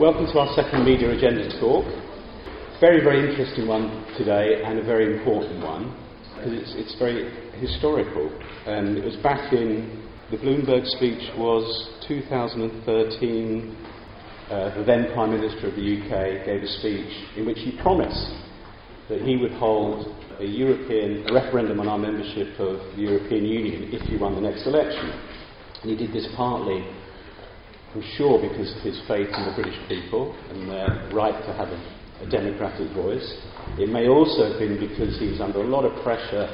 Welcome to our second media agenda talk. Very, very interesting one today and a very important one because it's, it's very historical. And it was back in the Bloomberg speech was 2013. Uh, the then Prime Minister of the UK gave a speech in which he promised that he would hold a European a referendum on our membership of the European Union if he won the next election. And he did this partly I'm sure because of his faith in the British people and their right to have a, a democratic voice. It may also have been because he was under a lot of pressure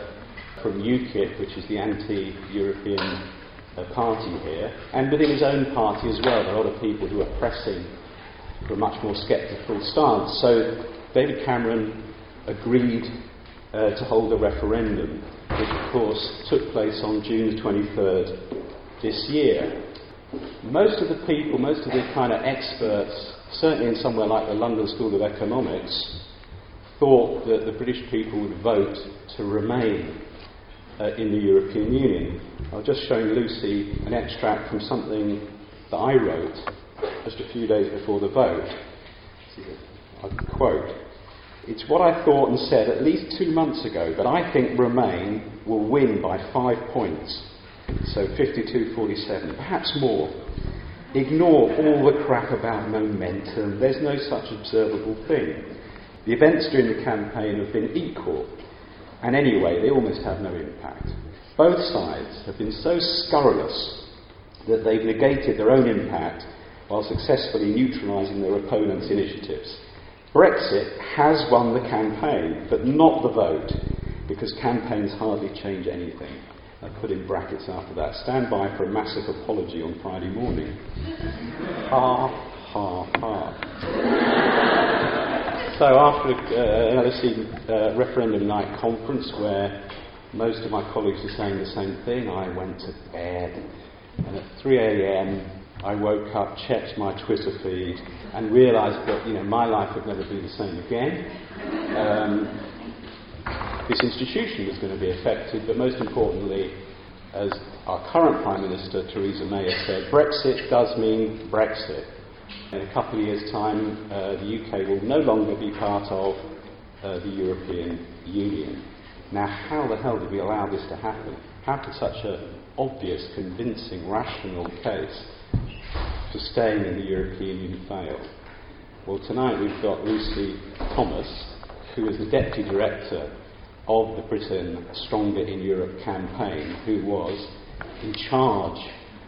from UKIP, which is the anti European uh, party here, and within his own party as well. There are a lot of people who are pressing for a much more sceptical stance. So David Cameron agreed uh, to hold a referendum, which of course took place on June 23rd this year. Most of the people, most of the kind of experts, certainly in somewhere like the London School of Economics, thought that the British people would vote to remain uh, in the European Union. I was just showing Lucy an extract from something that I wrote just a few days before the vote. I quote, It's what I thought and said at least two months ago, but I think Remain will win by five points. So 52-47, perhaps more. Ignore all the crap about momentum. There's no such observable thing. The events during the campaign have been equal, and anyway, they almost have no impact. Both sides have been so scurrilous that they've negated their own impact while successfully neutralising their opponents' initiatives. Brexit has won the campaign, but not the vote, because campaigns hardly change anything. I put in brackets after that. Stand by for a massive apology on Friday morning. ha, ha, ha. so after uh, an LSE uh, referendum night conference where most of my colleagues were saying the same thing, I went to bed. And at 3 a.m., I woke up, checked my Twitter feed, and realised that you know my life would never be the same again. Um, this institution was going to be affected, but most importantly, as our current Prime Minister Theresa May has said, Brexit does mean Brexit. In a couple of years' time, uh, the UK will no longer be part of uh, the European Union. Now, how the hell did we allow this to happen? How could such an obvious, convincing, rational case for staying in the European Union fail? Well, tonight we've got Lucy Thomas, who is the Deputy Director of the Britain Stronger in Europe campaign who was in charge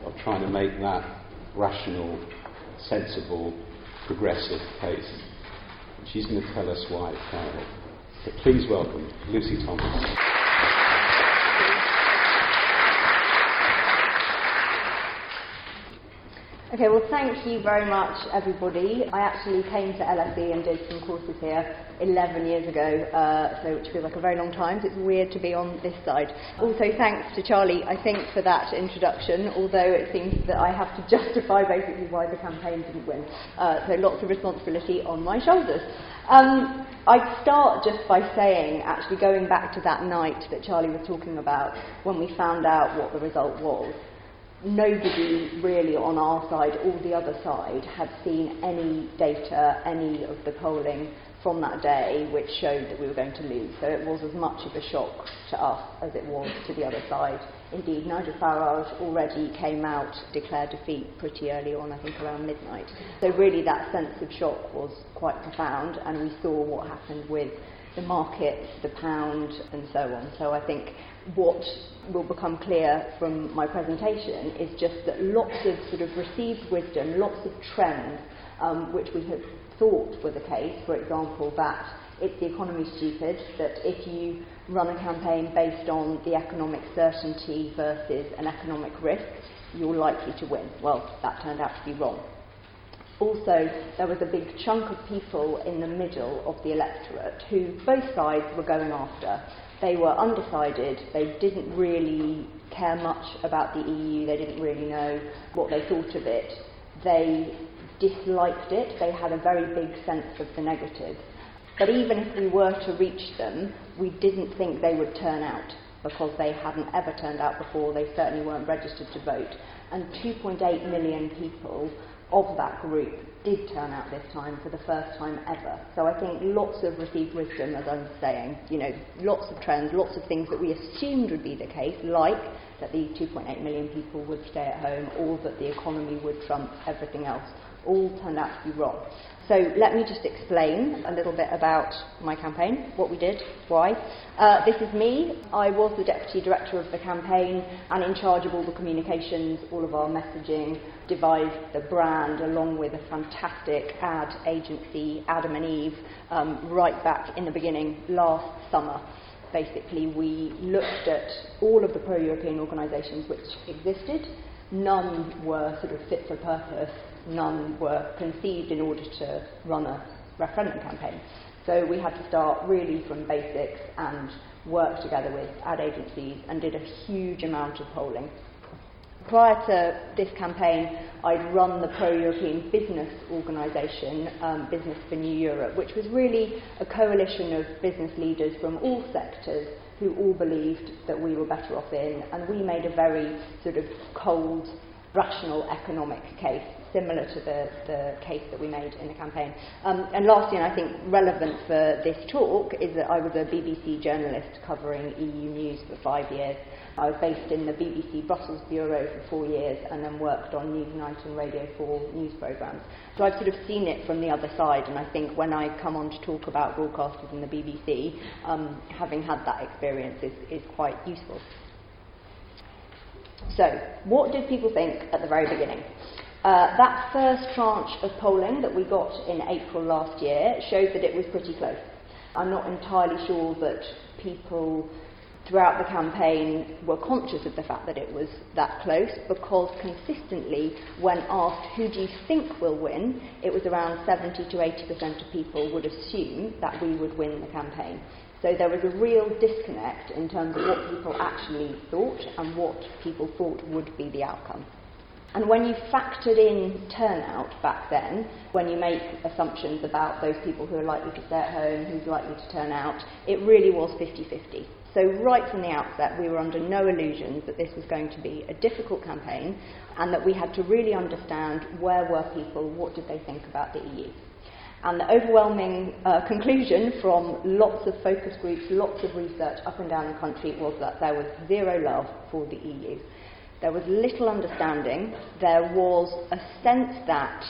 of trying to make that rational, sensible, progressive case. she's going to tell us why it failed. So please welcome Lucy Thomas. Okay, well, thank you very much, everybody. I actually came to LSE and did some courses here 11 years ago, uh, so which feels like a very long time, so it's weird to be on this side. Also, thanks to Charlie, I think, for that introduction, although it seems that I have to justify basically why the campaign didn't win. Uh, so lots of responsibility on my shoulders. Um, I'd start just by saying, actually, going back to that night that Charlie was talking about, when we found out what the result was nobody really on our side or the other side had seen any data, any of the polling from that day which showed that we were going to lose. So it was as much of a shock to us as it was to the other side. Indeed, Nigel Farage already came out, declared defeat pretty early on, I think around midnight. So really that sense of shock was quite profound and we saw what happened with the markets, the pound and so on. So I think what will become clear from my presentation is just that lots of sort of received wisdom, lots of trends um, which we had thought were the case, for example, that it's the economy stupid, that if you run a campaign based on the economic certainty versus an economic risk, you're likely to win. Well, that turned out to be wrong. Also, there was a big chunk of people in the middle of the electorate who both sides were going after. They were undecided, they didn't really care much about the EU, they didn't really know what they thought of it. They disliked it, they had a very big sense of the negative. But even if we were to reach them, we didn't think they would turn out because they hadn't ever turned out before, they certainly weren't registered to vote. And 2.8 million people of that group did turn out this time for the first time ever. So I think lots of received wisdom, as I was saying, you know, lots of trends, lots of things that we assumed would be the case, like that the 2.8 million people would stay at home or that the economy would trump everything else, all turned out to be wrong. So let me just explain a little bit about my campaign, what we did, why. Uh, this is me. I was the deputy director of the campaign and in charge of all the communications, all of our messaging, devised the brand along with a fantastic ad agency, Adam and Eve, um, right back in the beginning last summer. Basically, we looked at all of the pro European organisations which existed. None were sort of fit for purpose none were conceived in order to run a referendum campaign. So we had to start really from basics and work together with ad agencies and did a huge amount of polling. Prior to this campaign, I'd run the pro European business organisation, um, Business for New Europe, which was really a coalition of business leaders from all sectors who all believed that we were better off in, and we made a very sort of cold, rational economic case similar to the, the case that we made in the campaign. Um, and lastly, and I think relevant for this talk, is that I was a BBC journalist covering EU news for five years. I was based in the BBC Brussels Bureau for four years and then worked on Newsnight and Radio 4 news programmes. So I've sort of seen it from the other side, and I think when I come on to talk about broadcasters in the BBC, um, having had that experience is, is quite useful. So, what did people think at the very beginning? Uh, that first tranche of polling that we got in April last year showed that it was pretty close. I'm not entirely sure that people throughout the campaign were conscious of the fact that it was that close because consistently, when asked who do you think will win, it was around 70 to 80% of people would assume that we would win the campaign. So there was a real disconnect in terms of what people actually thought and what people thought would be the outcome. And when you factored in turnout back then, when you make assumptions about those people who are likely to stay at home, who's likely to turn out, it really was 50 50. So, right from the outset, we were under no illusions that this was going to be a difficult campaign and that we had to really understand where were people, what did they think about the EU. And the overwhelming uh, conclusion from lots of focus groups, lots of research up and down the country was that there was zero love for the EU. There was little understanding. There was a sense that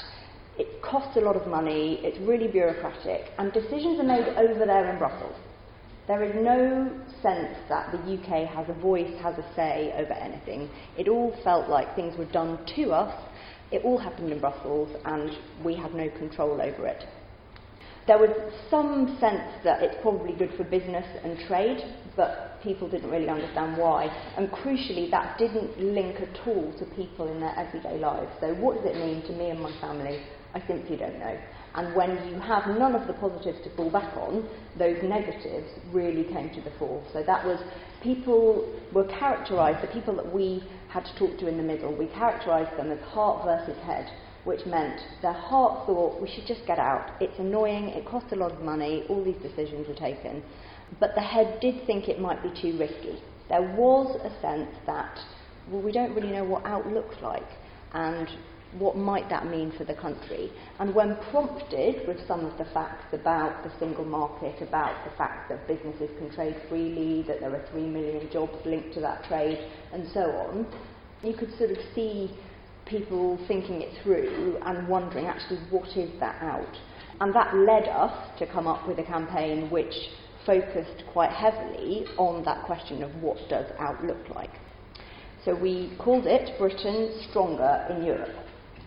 it costs a lot of money, it's really bureaucratic, and decisions are made over there in Brussels. There is no sense that the UK has a voice, has a say over anything. It all felt like things were done to us. It all happened in Brussels, and we had no control over it. There was some sense that it's probably good for business and trade, but people didn't really understand why. And crucially, that didn't link at all to people in their everyday lives. So, what does it mean to me and my family? I simply don't know. And when you have none of the positives to fall back on, those negatives really came to the fore. So that was people were characterised, the people that we had to talk to in the middle, we characterised them as heart versus head which meant their heart thought we should just get out. It's annoying, it costs a lot of money, all these decisions were taken. But the head did think it might be too risky. There was a sense that, well, we don't really know what out looks like and what might that mean for the country. And when prompted with some of the facts about the single market, about the fact that businesses can trade freely, that there are three million jobs linked to that trade, and so on, you could sort of see people thinking it through and wondering actually what is that out. And that led us to come up with a campaign which focused quite heavily on that question of what does out look like. So we called it Britain Stronger in Europe.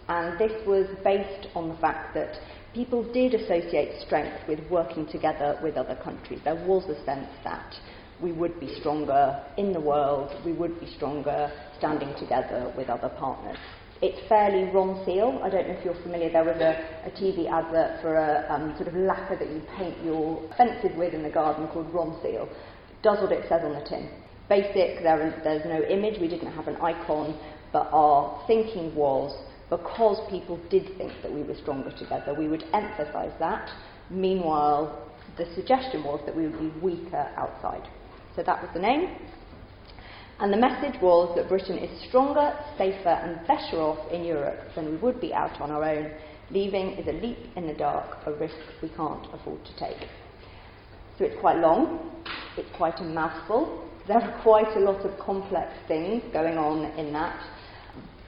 And this was based on the fact that people did associate strength with working together with other countries. There was a sense that we would be stronger in the world, we would be stronger standing together with other partners. It's fairly Ronseal. I don't know if you're familiar. There was a, a TV advert for a um, sort of lacquer that you paint your fences with in the garden called Ronseal. Does what it says on the tin. Basic, there there's no image, we didn't have an icon, but our thinking was because people did think that we were stronger together, we would emphasise that. Meanwhile, the suggestion was that we would be weaker outside. So that was the name. And the message was that Britain is stronger, safer, and better off in Europe than we would be out on our own. Leaving is a leap in the dark, a risk we can't afford to take. So it's quite long, it's quite a mouthful. There are quite a lot of complex things going on in that.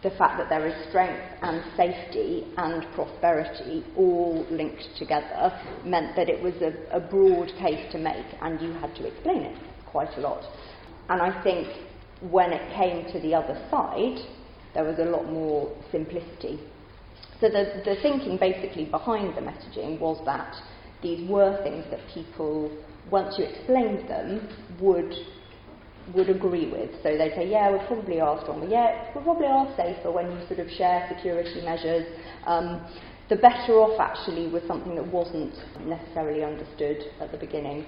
The fact that there is strength and safety and prosperity all linked together meant that it was a, a broad case to make, and you had to explain it quite a lot. And I think when it came to the other side, there was a lot more simplicity. So the, the thinking basically behind the messaging was that these were things that people, once you explained them, would would agree with. So they'd say, yeah, we probably are stronger. Yeah, we probably are safer when you sort of share security measures. Um, the better off actually was something that wasn't necessarily understood at the beginning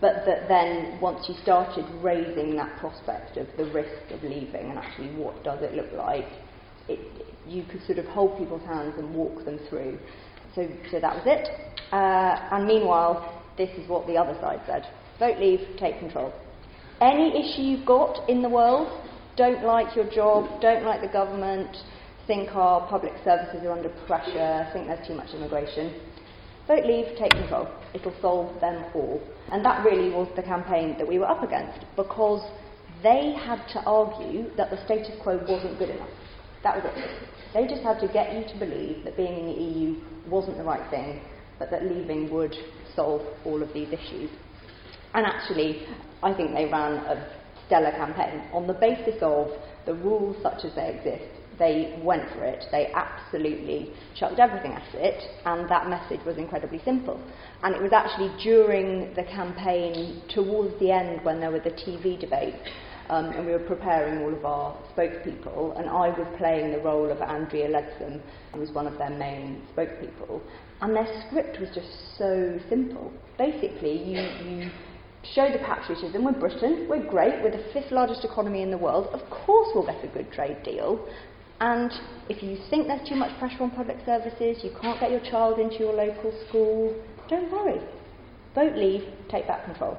but that then once you started raising that prospect of the risk of leaving and actually what does it look like, it, you could sort of hold people's hands and walk them through. So, so that was it. Uh, and meanwhile, this is what the other side said. Vote leave, take control. Any issue you've got in the world, don't like your job, don't like the government, think our public services are under pressure, think there's too much immigration, vote leave, take control. It'll solve them all. And that really was the campaign that we were up against because they had to argue that the status quo wasn't good enough. That was it. They just had to get you to believe that being in the EU wasn't the right thing, but that leaving would solve all of these issues. And actually, I think they ran a stellar campaign on the basis of the rules such as they exist they went for it. They absolutely chucked everything at it, and that message was incredibly simple. And it was actually during the campaign, towards the end, when there were the TV debates, um, and we were preparing all of our spokespeople, and I was playing the role of Andrea Leadsom, who was one of their main spokespeople. And their script was just so simple. Basically, you, you show the patriotism. We're Britain, we're great, we're the fifth largest economy in the world. Of course, we'll get a good trade deal. And if you think there's too much pressure on public services, you can't get your child into your local school, don't worry. Vote leave, take back control.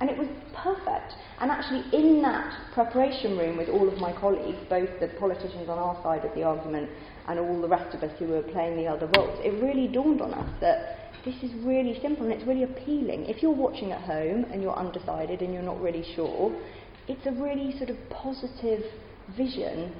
And it was perfect. And actually, in that preparation room with all of my colleagues, both the politicians on our side of the argument and all the rest of us who were playing the other roles, it really dawned on us that this is really simple and it's really appealing. If you're watching at home and you're undecided and you're not really sure, it's a really sort of positive vision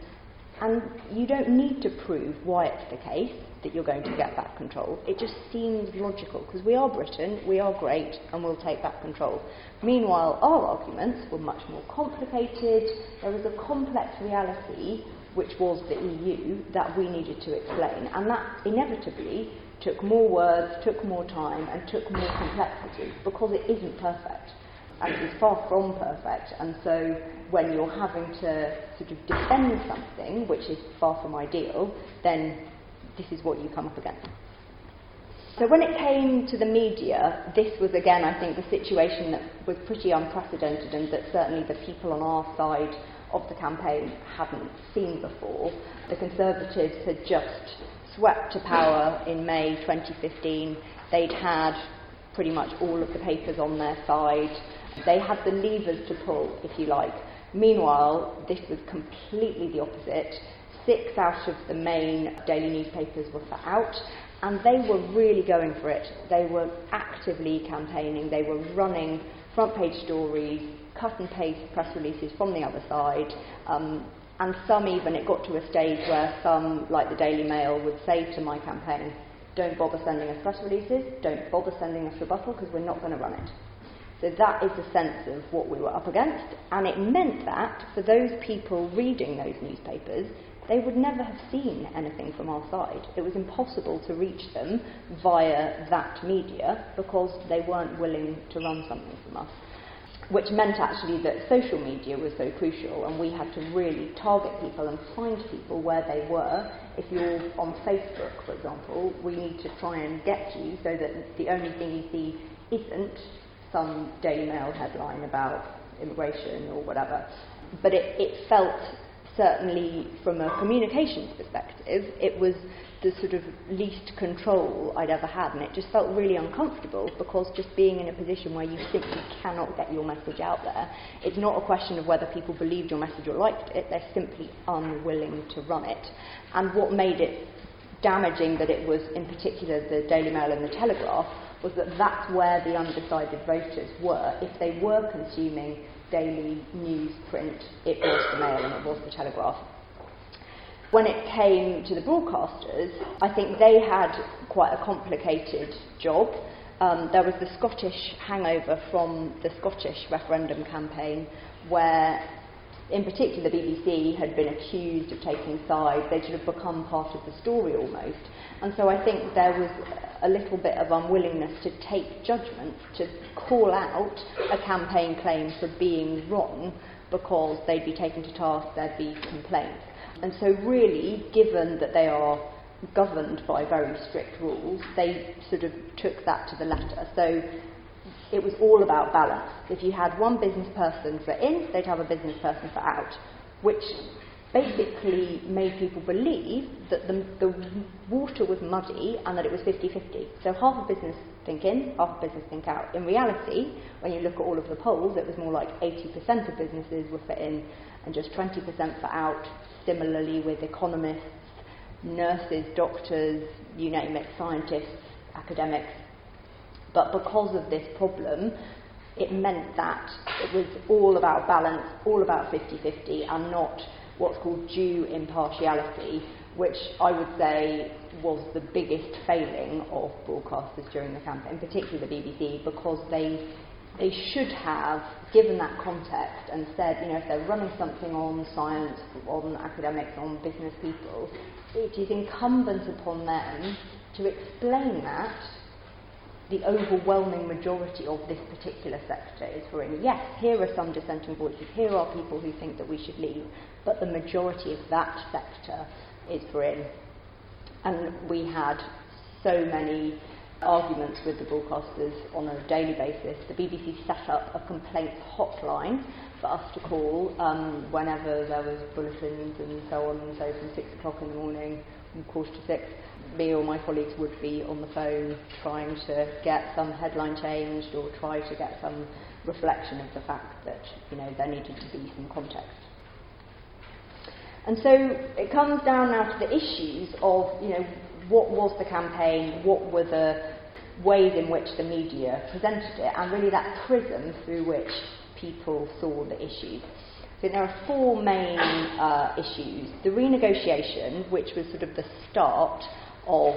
and you don't need to prove why it's the case that you're going to get back control. It just seems logical because we are Britain, we are great, and we'll take back control. Meanwhile, our arguments were much more complicated. There was a complex reality, which was the EU, that we needed to explain, and that inevitably took more words, took more time, and took more complexity because it isn't perfect and it's far from perfect. And so when you're having to sort of defend something which is far from ideal, then this is what you come up against. So when it came to the media, this was again, I think, the situation that was pretty unprecedented and that certainly the people on our side of the campaign hadn't seen before. The Conservatives had just swept to power in May 2015. They'd had pretty much all of the papers on their side. They had the levers to pull, if you like. Meanwhile, this was completely the opposite. Six out of the main daily newspapers were for out, and they were really going for it. They were actively campaigning, they were running front page stories, cut and paste press releases from the other side. Um, and some even, it got to a stage where some, like the Daily Mail, would say to my campaign, don't bother sending us press releases, don't bother sending us rebuttal because we're not going to run it. So that is the sense of what we were up against, and it meant that for those people reading those newspapers, they would never have seen anything from our side. It was impossible to reach them via that media because they weren't willing to run something from us. Which meant actually that social media was so crucial, and we had to really target people and find people where they were. If you're on Facebook, for example, we need to try and get you so that the only thing you see isn't some Daily Mail headline about immigration or whatever. But it, it felt certainly from a communications perspective, it was the sort of least control I'd ever had, and it just felt really uncomfortable because just being in a position where you simply cannot get your message out there, it's not a question of whether people believed your message or liked it, they're simply unwilling to run it. And what made it damaging that it was, in particular, the Daily Mail and the Telegraph, was that that's where the undecided voters were. If they were consuming daily news print, it was the Mail and it was the Telegraph. When it came to the broadcasters, I think they had quite a complicated job. Um, there was the Scottish hangover from the Scottish referendum campaign, where, in particular, the BBC had been accused of taking sides. They'd sort of become part of the story almost. And so I think there was a little bit of unwillingness to take judgment, to call out a campaign claim for being wrong because they'd be taken to task, there'd be complaints. And so, really, given that they are governed by very strict rules, they sort of took that to the letter. So, it was all about balance. If you had one business person for in, they'd have a business person for out, which basically made people believe that the, the water was muddy and that it was 50 50. So half a business think in, half a business think out. In reality, when you look at all of the polls, it was more like 80% of businesses were for in and just 20% for out. Similarly, with economists, nurses, doctors, you name it, scientists, academics. But because of this problem, it meant that it was all about balance, all about 50 50, and not what's called due impartiality, which I would say was the biggest failing of broadcasters during the campaign, particularly the BBC, because they they should have given that context and said, you know, if they're running something on science, on academics, on business people, it is incumbent upon them to explain that the overwhelming majority of this particular sector is for in. Yes, here are some dissenting voices, here are people who think that we should leave, but the majority of that sector is for in. And we had so many arguments with the broadcasters on a daily basis. The BBC set up a complaints hotline for us to call um, whenever there was bulletins and so on and so from six o'clock in the morning, from quarter to six. Me or my colleagues would be on the phone trying to get some headline changed or try to get some reflection of the fact that you know there needed to be some context. And so it comes down now to the issues of, you know, what was the campaign, what were the ways in which the media presented it, and really that prism through which people saw the issues. So there are four main uh, issues. The renegotiation, which was sort of the start of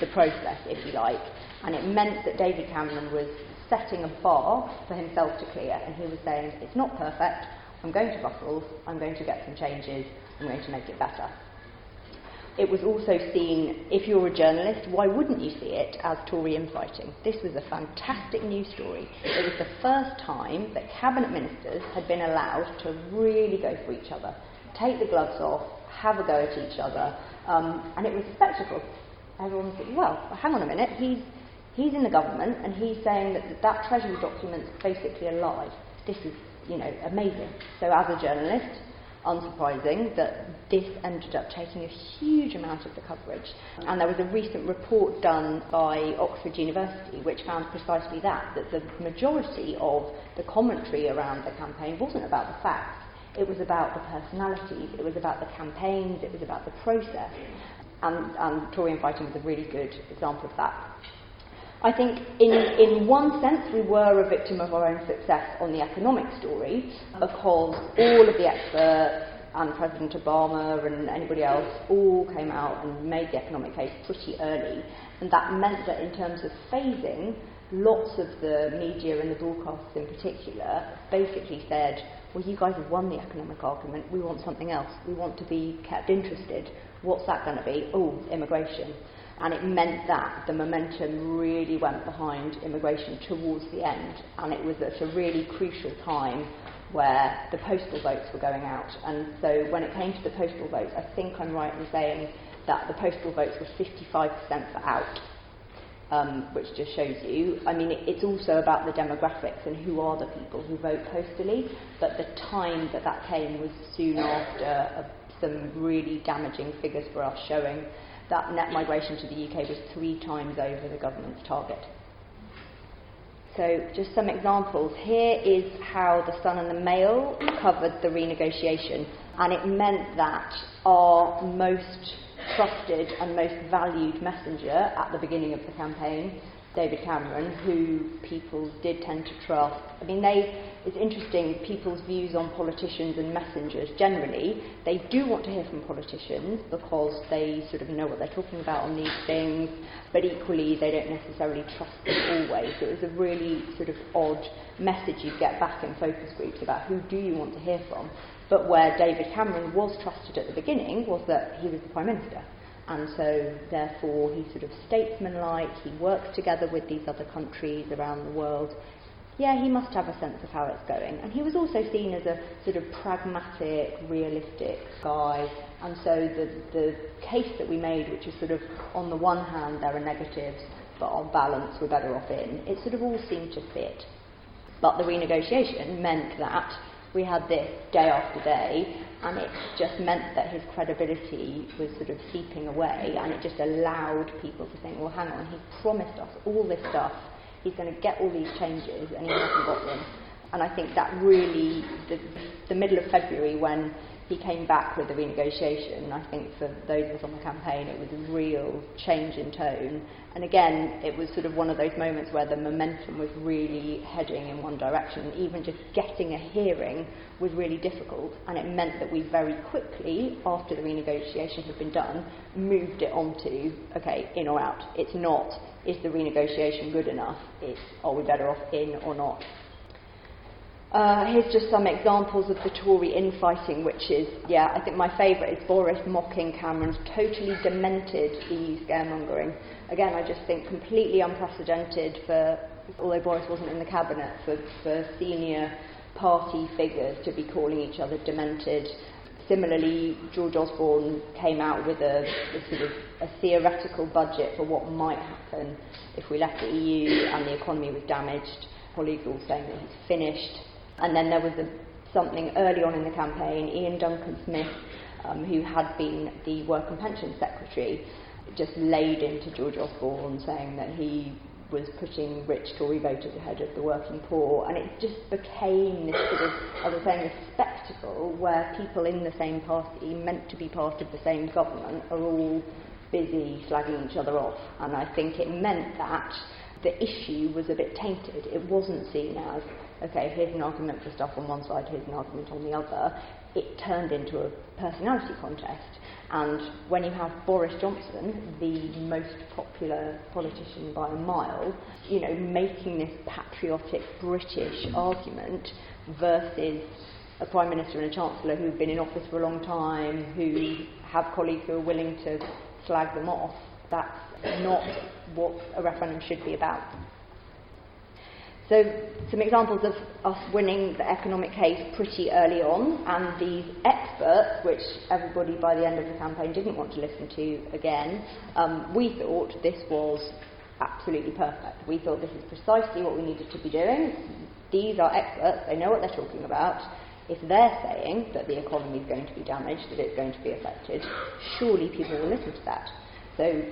the process, if you like, and it meant that David Cameron was setting a bar for himself to clear, and he was saying, it's not perfect, I'm going to Brussels, I'm going to get some changes, I'm going to make it better. It was also seen, if you're a journalist, why wouldn't you see it as Tory infighting? This was a fantastic news story. It was the first time that cabinet ministers had been allowed to really go for each other, take the gloves off, have a go at each other, um, and it was a spectacle. Everyone said, well, hang on a minute, he's, he's in the government and he's saying that that Treasury document's basically a lie. This is, you know, amazing. So as a journalist, unsurprising that this ended up taking a huge amount of the coverage. And there was a recent report done by Oxford University which found precisely that, that the majority of the commentary around the campaign wasn't about the facts. It was about the personalities, it was about the campaigns, it was about the process. And, and Tory infighting was a really good example of that. I think, in, in one sense, we were a victim of our own success on the economic story because all of the experts and President Obama and anybody else all came out and made the economic case pretty early. And that meant that, in terms of phasing, lots of the media and the broadcasts in particular basically said, well, you guys have won the economic argument, we want something else. We want to be kept interested. What's that going to be? Oh, immigration. And it meant that the momentum really went behind immigration towards the end. And it was at a really crucial time where the postal votes were going out. And so when it came to the postal votes, I think I'm right in saying that the postal votes were 55% for out. Um, which just shows you. I mean, it, it's also about the demographics and who are the people who vote postally, but the time that that came was soon after a some really damaging figures for us showing that net migration to the UK was three times over the government's target. So, just some examples. Here is how the Sun and the Mail covered the renegotiation, and it meant that our most trusted and most valued messenger at the beginning of the campaign David Cameron, who people did tend to trust. I mean, they, it's interesting, people's views on politicians and messengers generally, they do want to hear from politicians because they sort of know what they're talking about on these things, but equally they don't necessarily trust them always. So it was a really sort of odd message you get back in focus groups about who do you want to hear from. But where David Cameron was trusted at the beginning was that he was the Prime Minister and so therefore he's sort of statesmanlike, he works together with these other countries around the world. Yeah, he must have a sense of how it's going. And he was also seen as a sort of pragmatic, realistic guy. And so the, the case that we made, which is sort of on the one hand there are negatives, but on balance we're better off in, it sort of all seemed to fit. But the renegotiation meant that we had this day after day, and it just meant that his credibility was sort of seeping away, and it just allowed people to think, well, hang on, he promised us all this stuff, he's going to get all these changes, and he hasn't got them. And I think that really, the, the middle of February, when he came back with the renegotiation. I think for those of us on the campaign, it was a real change in tone. And again, it was sort of one of those moments where the momentum was really heading in one direction. Even just getting a hearing was really difficult, and it meant that we very quickly, after the renegotiation had been done, moved it on to okay, in or out. It's not is the renegotiation good enough? It's are we better off in or not? Uh, here's just some examples of the Tory infighting, which is, yeah, I think my favourite is Boris mocking Cameron's totally demented EU scaremongering. Again, I just think completely unprecedented for, although Boris wasn't in the cabinet, for, for senior party figures to be calling each other demented. Similarly, George Osborne came out with a, a, sort of a theoretical budget for what might happen if we left the EU and the economy was damaged. Colleagues all saying that he's finished. And then there was a, something early on in the campaign, Iain Duncan Smith, um, who had been the Work and Pension Secretary, just laid into George Osborne saying that he was putting rich Tory voters ahead of the working poor, and it just became this sort of, as I was saying, this spectacle where people in the same party, meant to be part of the same government, are all busy slagging each other off. And I think it meant that the issue was a bit tainted. It wasn't seen as, okay, here's an argument for stuff on one side, here's an argument on the other. It turned into a personality contest. And when you have Boris Johnson, the most popular politician by a mile, you know, making this patriotic British argument versus a Prime Minister and a Chancellor who've been in office for a long time, who have colleagues who are willing to slag them off, that's not what a referendum should be about. So, some examples of us winning the economic case pretty early on, and these experts, which everybody by the end of the campaign didn't want to listen to again, um, we thought this was absolutely perfect. We thought this is precisely what we needed to be doing. These are experts, they know what they're talking about. If they're saying that the economy is going to be damaged, that it's going to be affected, surely people will listen to that. So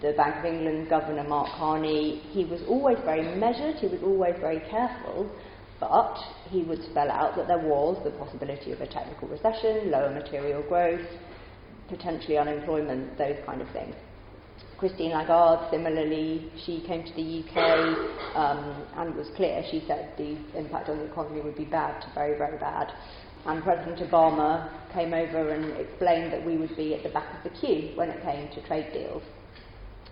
the Bank of England Governor Mark Carney, he was always very measured, he was always very careful, but he would spell out that there was the possibility of a technical recession, lower material growth, potentially unemployment, those kind of things. Christine Lagarde, similarly, she came to the UK um, and was clear. She said the impact on the economy would be bad very, very bad. And President Obama came over and explained that we would be at the back of the queue when it came to trade deals.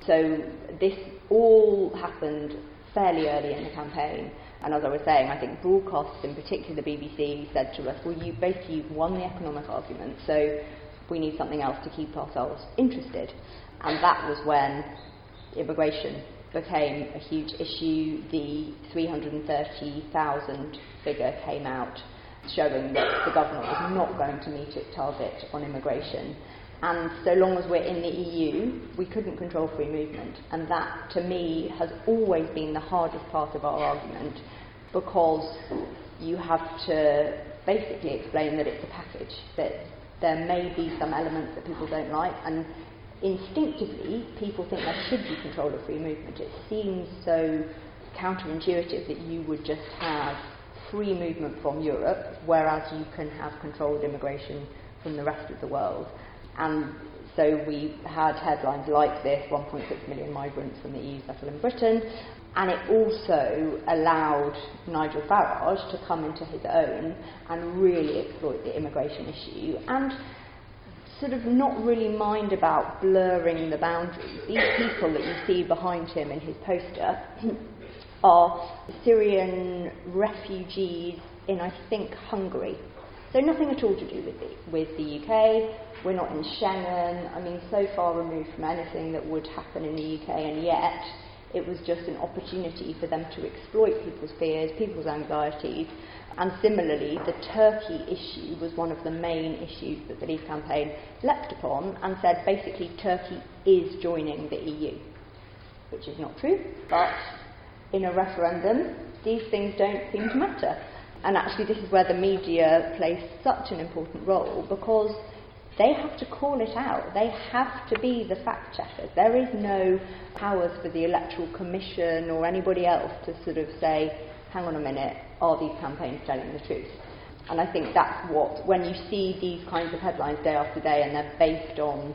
So this all happened fairly early in the campaign. And as I was saying, I think broadcasts, in particular the BBC, said to us, well, you basically you've won the economic argument, so we need something else to keep ourselves interested. And that was when immigration became a huge issue. The 330,000 figure came out showing that the government was not going to meet its target on immigration. And so long as we're in the EU, we couldn't control free movement. And that, to me, has always been the hardest part of our argument because you have to basically explain that it's a package, that there may be some elements that people don't like, and instinctively, people think there should be control of free movement. It seems so counterintuitive that you would just have free movement from Europe, whereas you can have controlled immigration from the rest of the world. And so we had headlines like this 1.6 million migrants from the EU settle in Britain. And it also allowed Nigel Farage to come into his own and really exploit the immigration issue and sort of not really mind about blurring the boundaries. These people that you see behind him in his poster are Syrian refugees in, I think, Hungary. So nothing at all to do with the, with the UK. We're not in Schengen. I mean, so far removed from anything that would happen in the UK, and yet it was just an opportunity for them to exploit people's fears, people's anxieties. And similarly, the Turkey issue was one of the main issues that the Leave campaign leapt upon and said basically Turkey is joining the EU, which is not true, but in a referendum, these things don't seem to matter. And actually, this is where the media plays such an important role because they have to call it out. They have to be the fact checkers. There is no powers for the Electoral Commission or anybody else to sort of say, hang on a minute, are these campaigns telling the truth? And I think that's what, when you see these kinds of headlines day after day and they're based on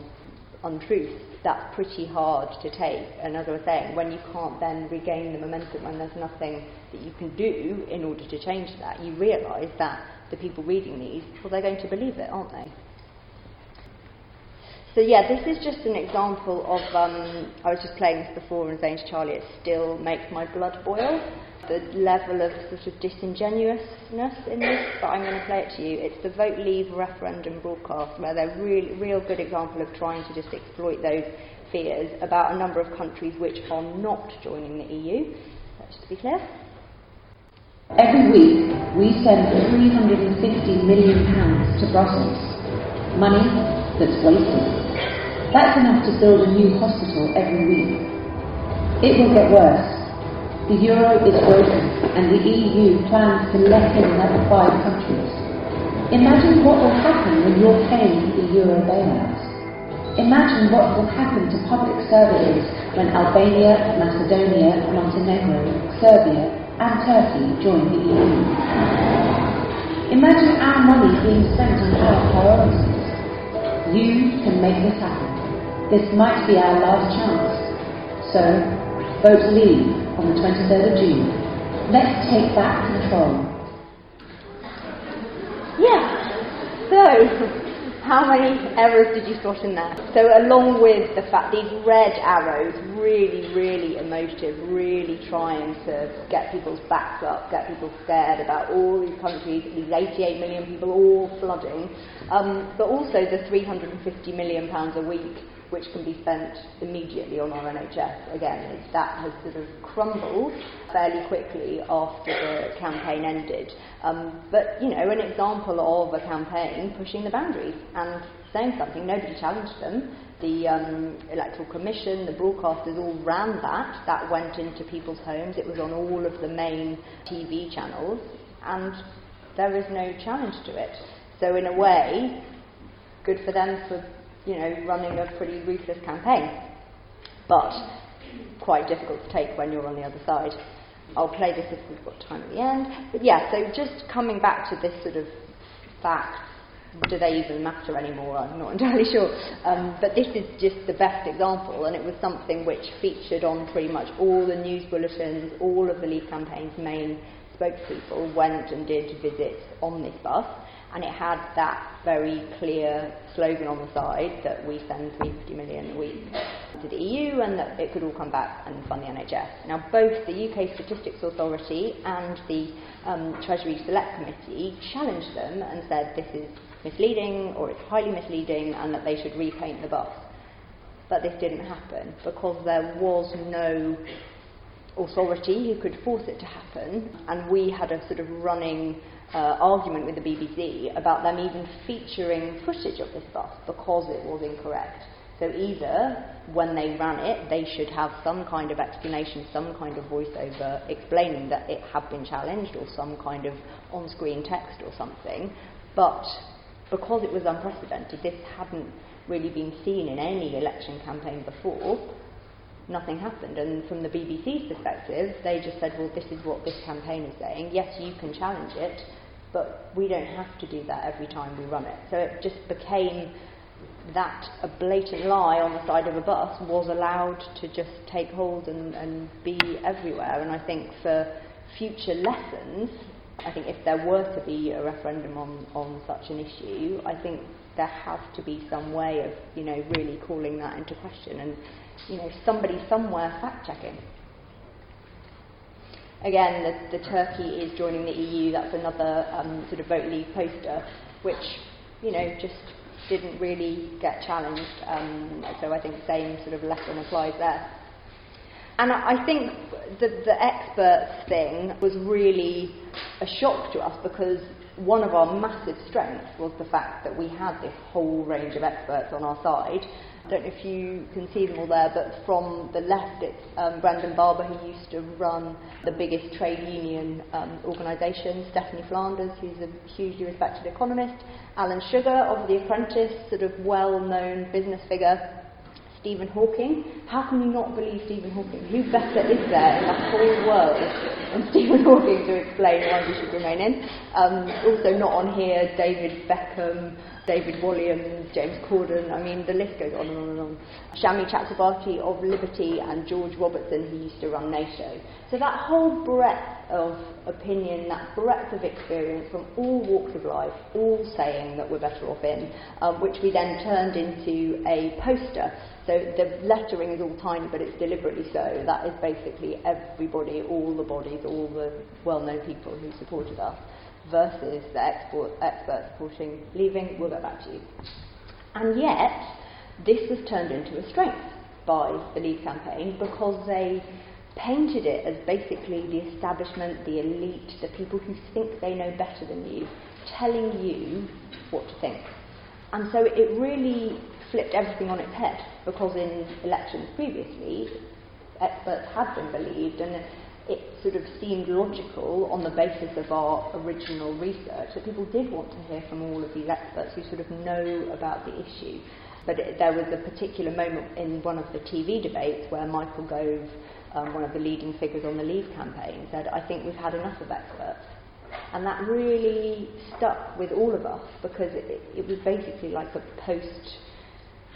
untruth, that's pretty hard to take. And as I was saying, when you can't then regain the momentum, when there's nothing that you can do in order to change that, you realise that the people reading these, well, they're going to believe it, aren't they? So yeah, this is just an example of. Um, I was just playing this before and saying to Charlie, it still makes my blood boil. The level of sort of disingenuousness in this, but I'm going to play it to you. It's the Vote Leave referendum broadcast, where they're really real good example of trying to just exploit those fears about a number of countries which are not joining the EU. Just be clear. Every week, we send 350 million pounds to Brussels. Money that's wasted. That's enough to build a new hospital every week. It will get worse. The euro is broken and the EU plans to let in another five countries. Imagine what will happen when you're paying the euro bailouts. Imagine what will happen to public services when Albania, Macedonia, Montenegro, Serbia and Turkey join the EU. Imagine our money being spent on our priorities. You can make this happen. This might be our last chance. So, vote Leave on the 23rd of June. Let's take back control. Yeah. So, how many errors did you spot in there? So, along with the fact these red arrows, really, really emotive, really trying to get people's backs up, get people scared about all these countries, these 88 million people all flooding, um, but also the 350 million pounds a week which can be spent immediately on our NHS. Again, that has sort of crumbled fairly quickly after the campaign ended. Um, but, you know, an example of a campaign pushing the boundaries and saying something, nobody challenged them. The um, Electoral Commission, the broadcasters all ran that. That went into people's homes. It was on all of the main TV channels, and there is no challenge to it. So, in a way, good for them for you know, running a pretty ruthless campaign. But quite difficult to take when you're on the other side. I'll play this if we've got time at the end. But yeah, so just coming back to this sort of fact, do they even matter anymore? I'm not entirely sure. Um, but this is just the best example, and it was something which featured on pretty much all the news bulletins, all of the Leave campaign's main spokespeople went and did visits on this bus and it had that very clear slogan on the side that we send 350 million a week to the EU and that it could all come back and fund the NHS. Now, both the UK Statistics Authority and the um, Treasury Select Committee challenged them and said this is misleading or it's highly misleading and that they should repaint the bus. But this didn't happen because there was no authority who could force it to happen, and we had a sort of running uh, argument with the BBC about them even featuring footage of this bus because it was incorrect. So either when they ran it, they should have some kind of explanation, some kind of voiceover explaining that it had been challenged, or some kind of on-screen text or something. But because it was unprecedented, this hadn't really been seen in any election campaign before, nothing happened. And from the BBC's perspective, they just said, well, this is what this campaign is saying. Yes, you can challenge it, but we don't have to do that every time we run it. So it just became that a blatant lie on the side of a bus was allowed to just take hold and, and be everywhere. And I think for future lessons, I think if there were to be a referendum on, on such an issue, I think there has to be some way of, you know, really calling that into question and, you know, somebody somewhere fact checking. Again, the, the Turkey is joining the EU. That's another um, sort of vote leave poster, which, you know, just didn't really get challenged. Um, so I think the same sort of lesson applies there. And I think the, the experts thing was really a shock to us because one of our massive strengths was the fact that we had this whole range of experts on our side. I don't know if you can see them all there, but from the left it's um, Brendan Barber, who used to run the biggest trade union um, organisation, Stephanie Flanders, who's a hugely respected economist, Alan Sugar of The Apprentice, sort of well known business figure, Stephen Hawking. How can you not believe Stephen Hawking? Who better is there in the whole world than Stephen Hawking to explain why we should remain in? Um, also not on here, David Beckham, David Walliams, James Corden, I mean, the list goes on and on and on. Shami Chakrabarti of Liberty and George Robertson, who used to run NATO. So that whole breadth of opinion, that breadth of experience from all walks of life, all saying that we're better off in, um, which we then turned into a poster so the lettering is all tiny, but it's deliberately so. That is basically everybody, all the bodies, all the well-known people who supported us, versus the export, experts supporting leaving. We'll get back to you. And yet, this was turned into a strength by the Leave campaign because they painted it as basically the establishment, the elite, the people who think they know better than you, telling you what to think. And so it really flipped everything on its head because in elections previously, experts had been believed and it sort of seemed logical on the basis of our original research that people did want to hear from all of these experts who sort of know about the issue. But it, there was a particular moment in one of the TV debates where Michael Gove, um, one of the leading figures on the Leave campaign, said, I think we've had enough of experts. And that really stuck with all of us because it, it was basically like a post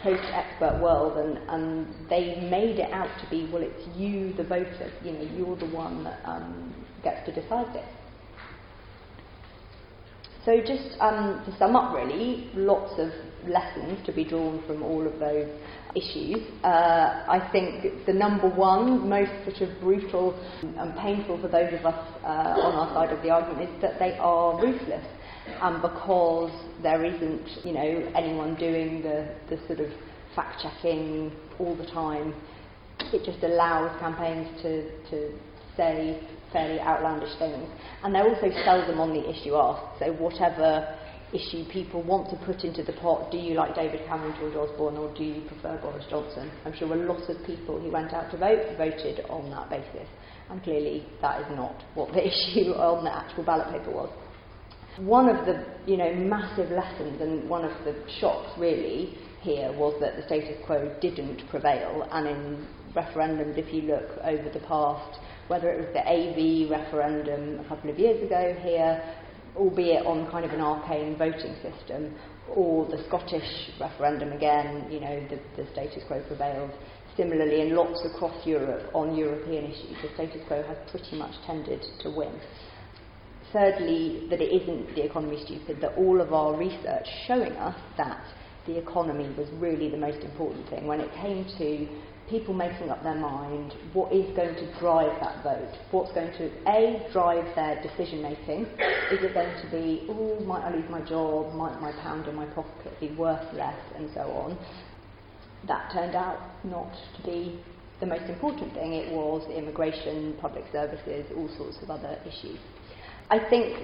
post expert world and, and they made it out to be well it's you the voter you know you're the one that um, gets to decide this. So just um, to sum up really lots of lessons to be drawn from all of those issues. Uh, I think the number one most sort of brutal and painful for those of us uh, on our side of the argument is that they are ruthless and because there isn't, you know, anyone doing the, the sort of fact checking all the time, it just allows campaigns to, to say fairly outlandish things. And they're also seldom on the issue asked. So whatever issue people want to put into the pot, do you like David Cameron, George Osborne, or do you prefer Boris Johnson? I'm sure a lot of people who went out to vote voted on that basis. And clearly that is not what the issue on the actual ballot paper was. One of the you know, massive lessons and one of the shocks really here was that the status quo didn't prevail. And in referendums if you look over the past whether it was the AV referendum a couple of years ago here albeit on kind of an arcane voting system or the Scottish referendum again you know the, the status quo prevailed. Similarly in lots across Europe on European issues the status quo has pretty much tended to win thirdly, that it isn't the economy stupid, that all of our research showing us that the economy was really the most important thing when it came to people making up their mind, what is going to drive that vote? What's going to, A, drive their decision making? Is it going to be, oh, might I lose my job? Might my pound in my pocket be worth less? And so on. That turned out not to be the most important thing. It was immigration, public services, all sorts of other issues. I think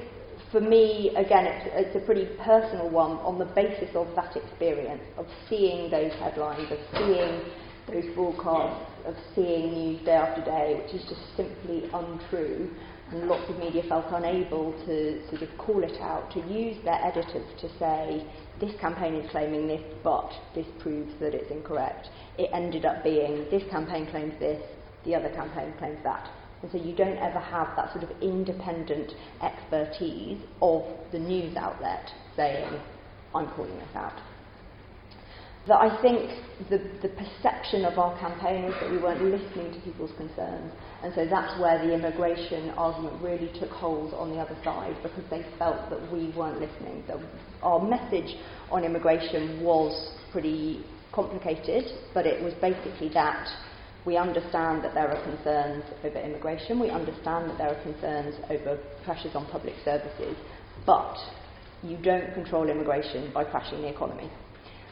for me, again, it's, it's a pretty personal one on the basis of that experience, of seeing those headlines, of seeing those broadcasts, of seeing news day after day, which is just simply untrue, and lots of media felt unable to sort of call it out, to use their editors to say, this campaign is claiming this, but this proves that it's incorrect. It ended up being, this campaign claims this, the other campaign claims that. And so you don't ever have that sort of independent expertise of the news outlet saying, I'm calling this out that I think the, the perception of our campaign was that we weren't listening to people's concerns. And so that's where the immigration argument really took hold on the other side because they felt that we weren't listening. That our message on immigration was pretty complicated, but it was basically that we understand that there are concerns over immigration, we understand that there are concerns over pressures on public services, but you don't control immigration by crashing the economy.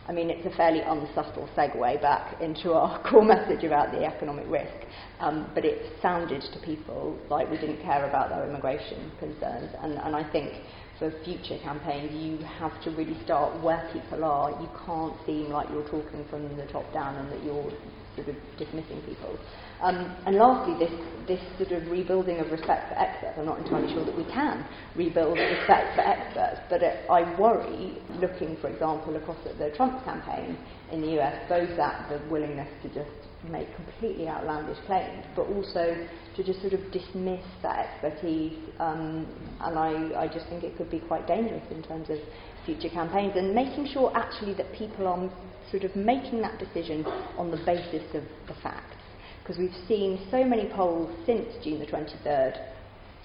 I mean, it's a fairly unsubtle segue back into our core message about the economic risk, um, but it sounded to people like we didn't care about their immigration concerns. And, and I think for future campaigns, you have to really start where people are. You can't seem like you're talking from the top down and that you're sort of dismissing people. Um, and lastly, this, this sort of rebuilding of respect for experts. I'm not entirely sure that we can rebuild respect for experts, but it, I worry, looking, for example, across at the Trump campaign in the US, both at the willingness to just make completely outlandish claims, but also to just sort of dismiss that expertise. Um, and I, I just think it could be quite dangerous in terms of future campaigns and making sure actually that people are sort of making that decision on the basis of the facts because we've seen so many polls since June the 23rd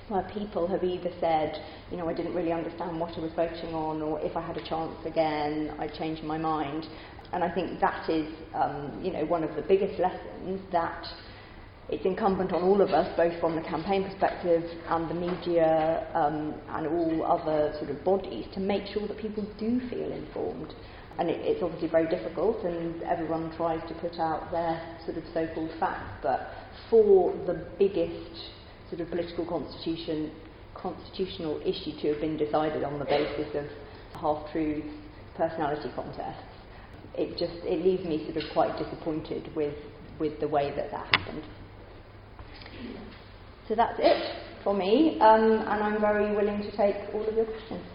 where people have either said, you know, I didn't really understand what I was voting on, or if I had a chance again, I'd change my mind. And I think that is, um, you know, one of the biggest lessons that it's incumbent on all of us, both from the campaign perspective and the media um, and all other sort of bodies, to make sure that people do feel informed and it, it's obviously very difficult, and everyone tries to put out their sort of so-called facts. But for the biggest sort of political constitution, constitutional issue to have been decided on the basis of half-truths, personality contests, it just it leaves me sort of quite disappointed with with the way that that happened. So that's it for me, um, and I'm very willing to take all of your questions.